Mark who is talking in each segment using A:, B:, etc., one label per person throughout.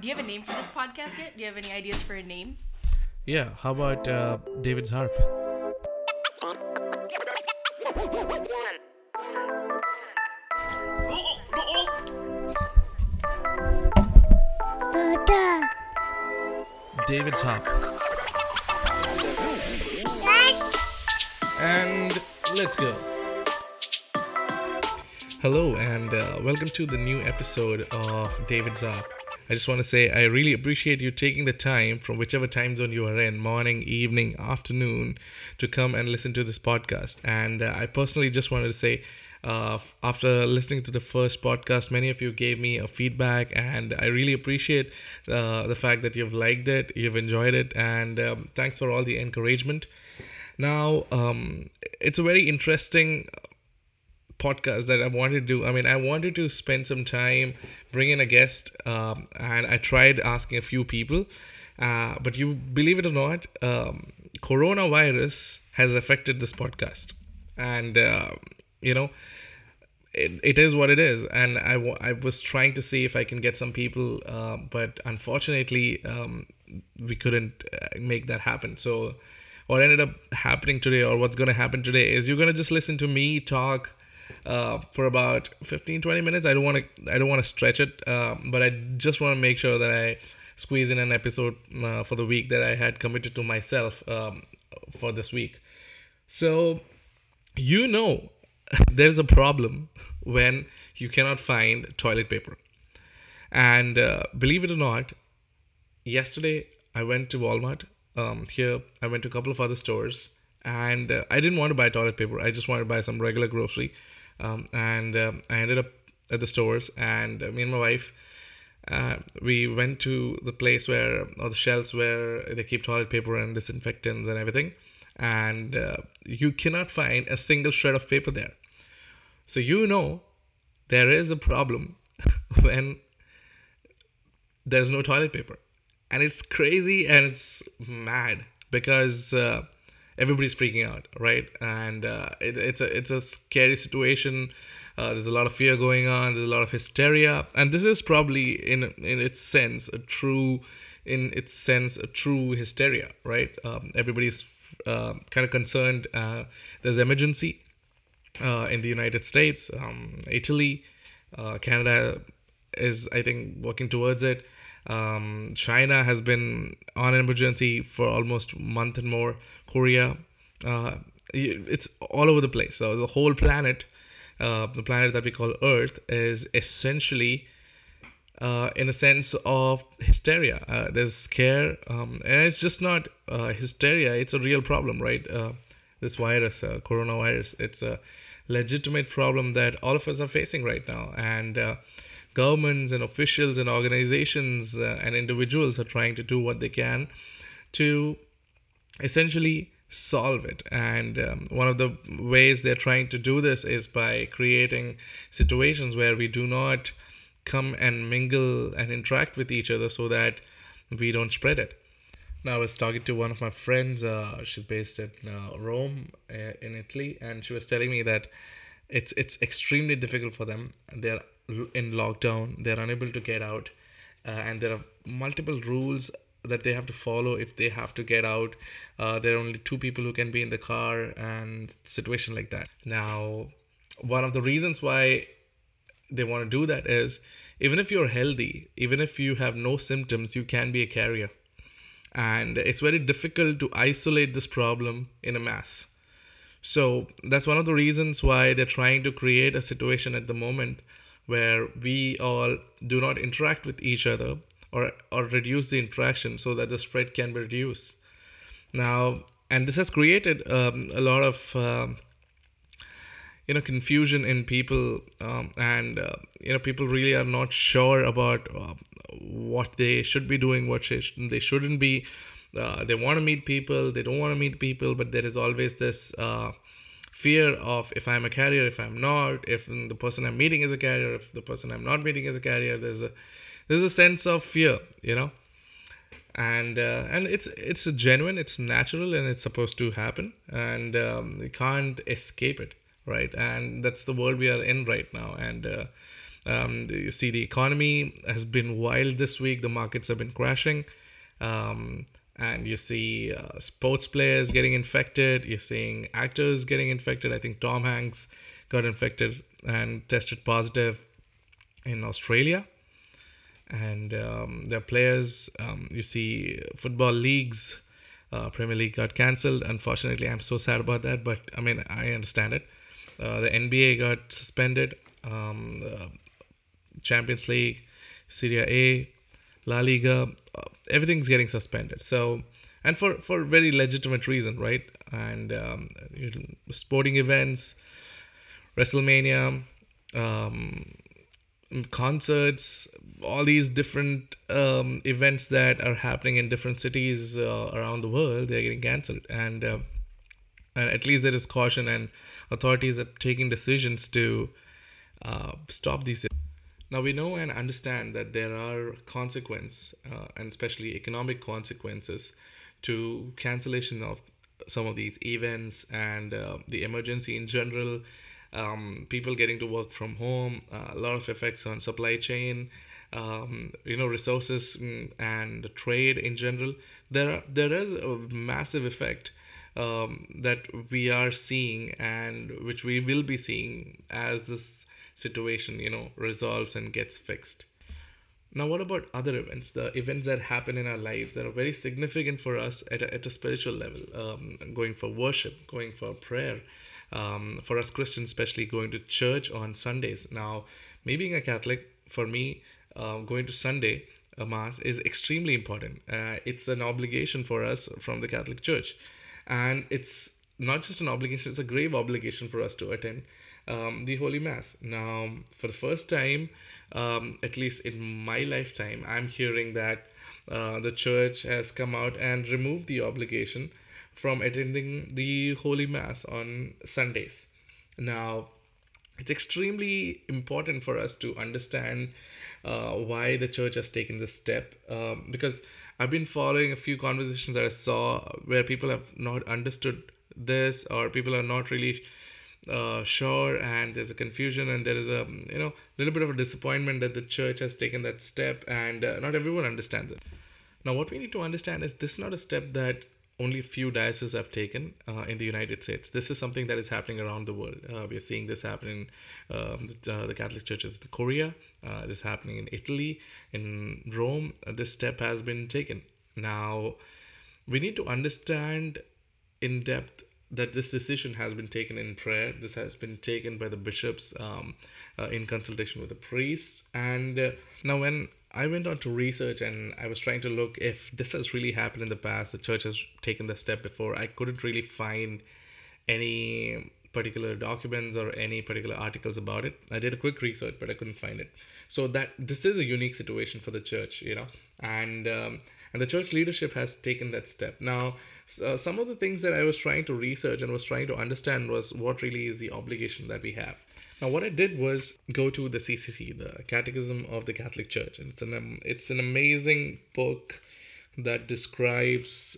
A: do you have a name for this podcast yet? Do you have any ideas for a name?
B: Yeah, how about uh, David's harp? David's harp. And let's go. Hello, and uh, welcome to the new episode of David's Harp. I just want to say I really appreciate you taking the time from whichever time zone you are in morning, evening, afternoon to come and listen to this podcast. And uh, I personally just wanted to say, uh, after listening to the first podcast, many of you gave me a feedback, and I really appreciate uh, the fact that you've liked it, you've enjoyed it, and um, thanks for all the encouragement. Now, um, it's a very interesting podcast that I wanted to do. I mean, I wanted to spend some time, bring in a guest, um, and I tried asking a few people. Uh, but you believe it or not, um, coronavirus has affected this podcast, and uh, you know, it, it is what it is. And I, w- I was trying to see if I can get some people, uh, but unfortunately, um, we couldn't uh, make that happen. So, what ended up happening today, or what's going to happen today, is you're going to just listen to me talk uh, for about 15 20 minutes. I don't want to i don't want to stretch it uh, but i just want to make sure that i squeeze in an episode uh, for the week that i had committed to myself um, for this week. So you know there's a problem when you cannot find toilet paper. And uh, believe it or not yesterday i went to walmart um, here i went to a couple of other stores and uh, i didn't want to buy toilet paper. I just wanted to buy some regular grocery um, and um, I ended up at the stores, and uh, me and my wife, uh, we went to the place where, or the shelves where they keep toilet paper and disinfectants and everything, and uh, you cannot find a single shred of paper there. So you know there is a problem when there's no toilet paper, and it's crazy and it's mad because uh, everybody's freaking out, right? And uh, it, it's a it's a scary situation. Uh, there's a lot of fear going on. There's a lot of hysteria, and this is probably in in its sense a true, in its sense a true hysteria, right? Um, everybody's uh, kind of concerned. There's emergency uh, in the United States, um, Italy, uh, Canada is I think working towards it. Um, China has been on emergency for almost month and more. Korea, uh, it's all over the place. So the whole planet, uh, the planet that we call Earth, is essentially uh, in a sense of hysteria. Uh, there's scare, um, and it's just not uh, hysteria. It's a real problem, right? Uh, this virus, coronavirus, it's a legitimate problem that all of us are facing right now, and governments and officials and organizations uh, and individuals are trying to do what they can to essentially solve it. And um, one of the ways they're trying to do this is by creating situations where we do not come and mingle and interact with each other so that we don't spread it. Now, I was talking to one of my friends. Uh, she's based in uh, Rome, uh, in Italy, and she was telling me that it's it's extremely difficult for them. They're in lockdown they're unable to get out uh, and there are multiple rules that they have to follow if they have to get out. Uh, there are only two people who can be in the car and situation like that. Now one of the reasons why they want to do that is even if you're healthy even if you have no symptoms you can be a carrier. And it's very difficult to isolate this problem in a mass. So that's one of the reasons why they're trying to create a situation at the moment where we all do not interact with each other or, or reduce the interaction so that the spread can be reduced. Now, and this has created um, a lot of um, you know confusion in people, um, and uh, you know people really are not sure about uh, what they should be doing, what they they shouldn't be. Uh, they want to meet people, they don't want to meet people, but there is always this uh, fear of if I'm a carrier, if I'm not, if the person I'm meeting is a carrier, if the person I'm not meeting is a carrier. There's a there's a sense of fear, you know, and uh, and it's it's genuine, it's natural, and it's supposed to happen, and um, you can't escape it, right? And that's the world we are in right now, and uh, Um, you see, the economy has been wild this week. The markets have been crashing. Um, and you see uh, sports players getting infected. You're seeing actors getting infected. I think Tom Hanks got infected and tested positive in Australia. And um, there are players, um, you see football leagues, uh, Premier League got cancelled. Unfortunately, I'm so sad about that, but I mean, I understand it. Uh, the NBA got suspended. Um, Champions League, Serie A, La Liga, uh, everything's getting suspended. So, and for for very legitimate reason, right? And um, sporting events, WrestleMania, um, concerts, all these different um, events that are happening in different cities uh, around the world, they're getting cancelled. And uh, and at least there is caution and authorities are taking decisions to uh, stop these. Now we know and understand that there are consequences, uh, and especially economic consequences, to cancellation of some of these events and uh, the emergency in general. Um, people getting to work from home, uh, a lot of effects on supply chain, um, you know, resources mm, and trade in general. There, there is a massive effect um, that we are seeing and which we will be seeing as this situation you know resolves and gets fixed. Now what about other events? The events that happen in our lives that are very significant for us at a, at a spiritual level um, going for worship going for prayer um, for us christians especially going to church on sundays. Now me being a catholic for me uh, going to sunday a mass is extremely important. Uh, it's an obligation for us from the catholic church. And it's not just an obligation it's a grave obligation for us to attend um, the Holy Mass. Now, for the first time, um, at least in my lifetime, I'm hearing that uh, the church has come out and removed the obligation from attending the Holy Mass on Sundays. Now, it's extremely important for us to understand uh, why the church has taken this step um, because I've been following a few conversations that I saw where people have not understood this or people are not really uh, sure and there's a confusion and there is a you know little bit of a disappointment that the church has taken that step and uh, not everyone understands it now what we need to understand is this is not a step that only a few dioceses have taken uh, in the United States. This is something that is happening around the world. Uh, we are seeing this happening in um, the, uh, the, Catholic churches in Korea. Uh, this is happening in Italy, in Rome. this step has been taken. Now, we need to understand in depth that this decision has been taken in prayer. This has been taken by the bishops um, uh, in consultation with the priests. And uh, now, when I went on to research and I was trying to look if this has really happened in the past, the church has taken the step before, I couldn't really find any particular documents or any particular articles about it. I did a quick research, but I couldn't find it. So that this is a unique situation for the church, you know, and um, and the church leadership has taken that step. Now, uh, some of the things that I was trying to research and was trying to understand was what really is the obligation that we have. Now, what I did was go to the CCC, the Catechism of the Catholic Church, and it's an um, it's an amazing book that describes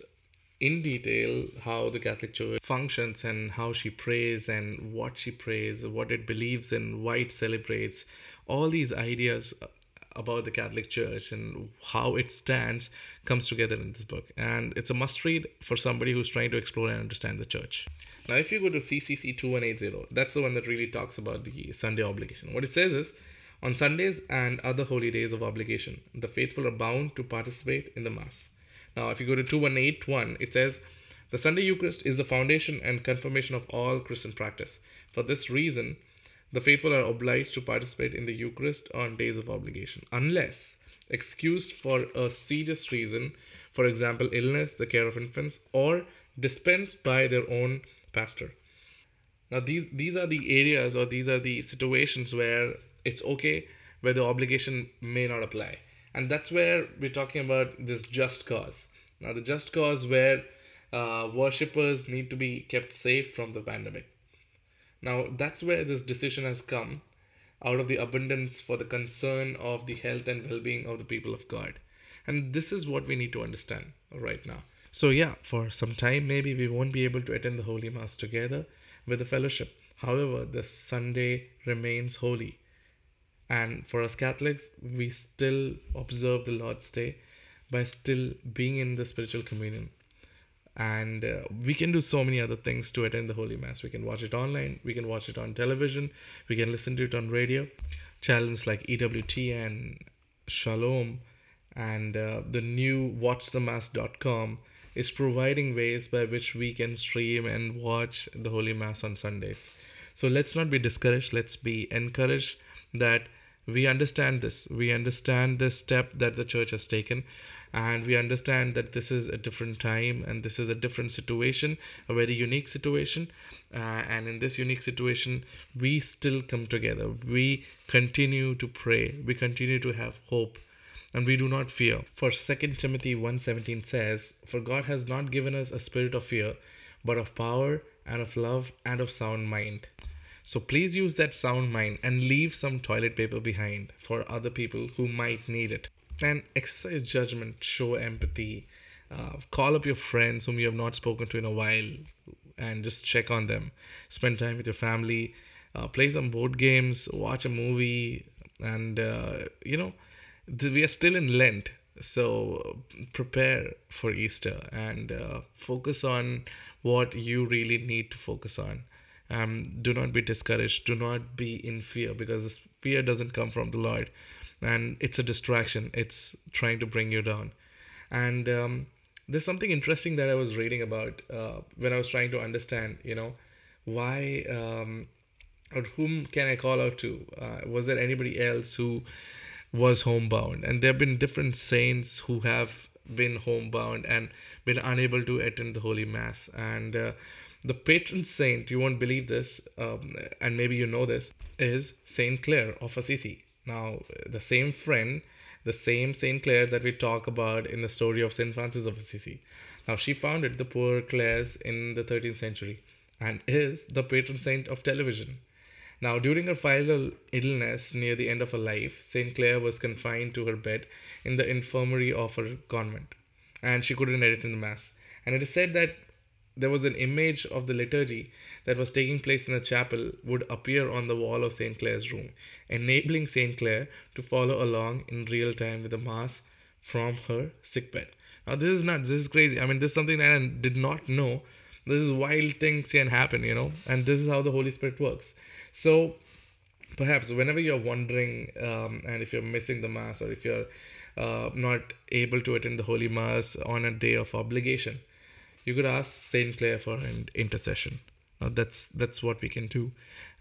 B: in detail how the Catholic Church functions and how she prays and what she prays, what it believes in, why it celebrates, all these ideas about the Catholic Church and how it stands comes together in this book. And it's a must read for somebody who's trying to explore and understand the church. Now, if you go to CCC 2180, that's the one that really talks about the Sunday obligation. What it says is on Sundays and other holy days of obligation, the faithful are bound to participate in the Mass. Now, if you go to 2181, it says the Sunday Eucharist is the foundation and confirmation of all Christian practice. For this reason, the faithful are obliged to participate in the Eucharist on days of obligation, unless excused for a serious reason, for example, illness, the care of infants, or dispensed by their own pastor. Now, these, these are the areas or these are the situations where it's okay, where the obligation may not apply. And that's where we're talking about this just cause. Now, the just cause where uh, worshippers need to be kept safe from the pandemic. Now, that's where this decision has come out of the abundance for the concern of the health and well being of the people of God. And this is what we need to understand right now. So, yeah, for some time, maybe we won't be able to attend the Holy Mass together with the fellowship. However, the Sunday remains holy. And for us Catholics, we still observe the Lord's Day by still being in the spiritual communion. And uh, we can do so many other things to attend the Holy Mass. We can watch it online, we can watch it on television, we can listen to it on radio. Channels like EWTN, Shalom, and uh, the new watchthemass.com is providing ways by which we can stream and watch the Holy Mass on Sundays. So let's not be discouraged, let's be encouraged that we understand this. We understand the step that the church has taken, and we understand that this is a different time and this is a different situation, a very unique situation. Uh, and in this unique situation, we still come together. We continue to pray. We continue to have hope and we do not fear. For 2 Timothy 1:17 says, "For God has not given us a spirit of fear, but of power and of love and of sound mind." So please use that sound mind and leave some toilet paper behind for other people who might need it. And exercise judgment, show empathy, uh, call up your friends whom you have not spoken to in a while and just check on them. Spend time with your family, uh, play some board games, watch a movie, and uh, you know, th- we are still in Lent. So prepare for Easter and uh, focus on what you really need to focus on um, do not be discouraged do not be in fear because fear doesn't come from the lord and it's a distraction. It's trying to bring you down. And um, there's something interesting that i was reading about uh, when i was trying to understand you know why um, or whom can i call out to? Uh, was there anybody else who was homebound? And there have been different saints who have been homebound and been unable to attend the holy mass. And uh, the patron saint, you won't believe this, um, and maybe you know this, is Saint Clare of Assisi. Now, the same friend, the same Saint Clare that we talk about in the story of Saint Francis of Assisi. Now, she founded the Poor Clares in the 13th century and is the patron saint of television. Now, during her final illness near the end of her life, St. Clare was confined to her bed in the infirmary of her convent, and she couldn't attend the Mass. And it is said that there was an image of the liturgy that was taking place in the chapel would appear on the wall of St. Clare's room, enabling St. Clare to follow along in real time with the Mass from her sickbed. Now, this is not, this is crazy. I mean, this is something that I did not know. This is wild things can happen, you know, and this is how the Holy Spirit works. So, perhaps whenever you're wondering um, and if you're missing the Mass or if you're uh, not able to attend the Holy Mass on a day of obligation, you could ask Saint Clare for an intercession. Now that's that's what we can do,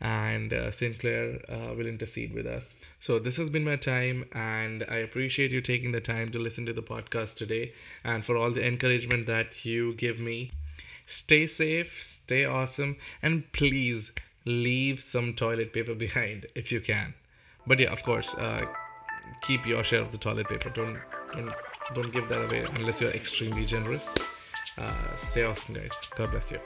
B: and uh, Saint Clare uh, will intercede with us. So this has been my time, and I appreciate you taking the time to listen to the podcast today, and for all the encouragement that you give me. Stay safe, stay awesome, and please leave some toilet paper behind if you can. But yeah, of course, uh, keep your share of the toilet paper. Don't don't don't give that away unless you're extremely generous. Uh, stay awesome, guys. God bless you.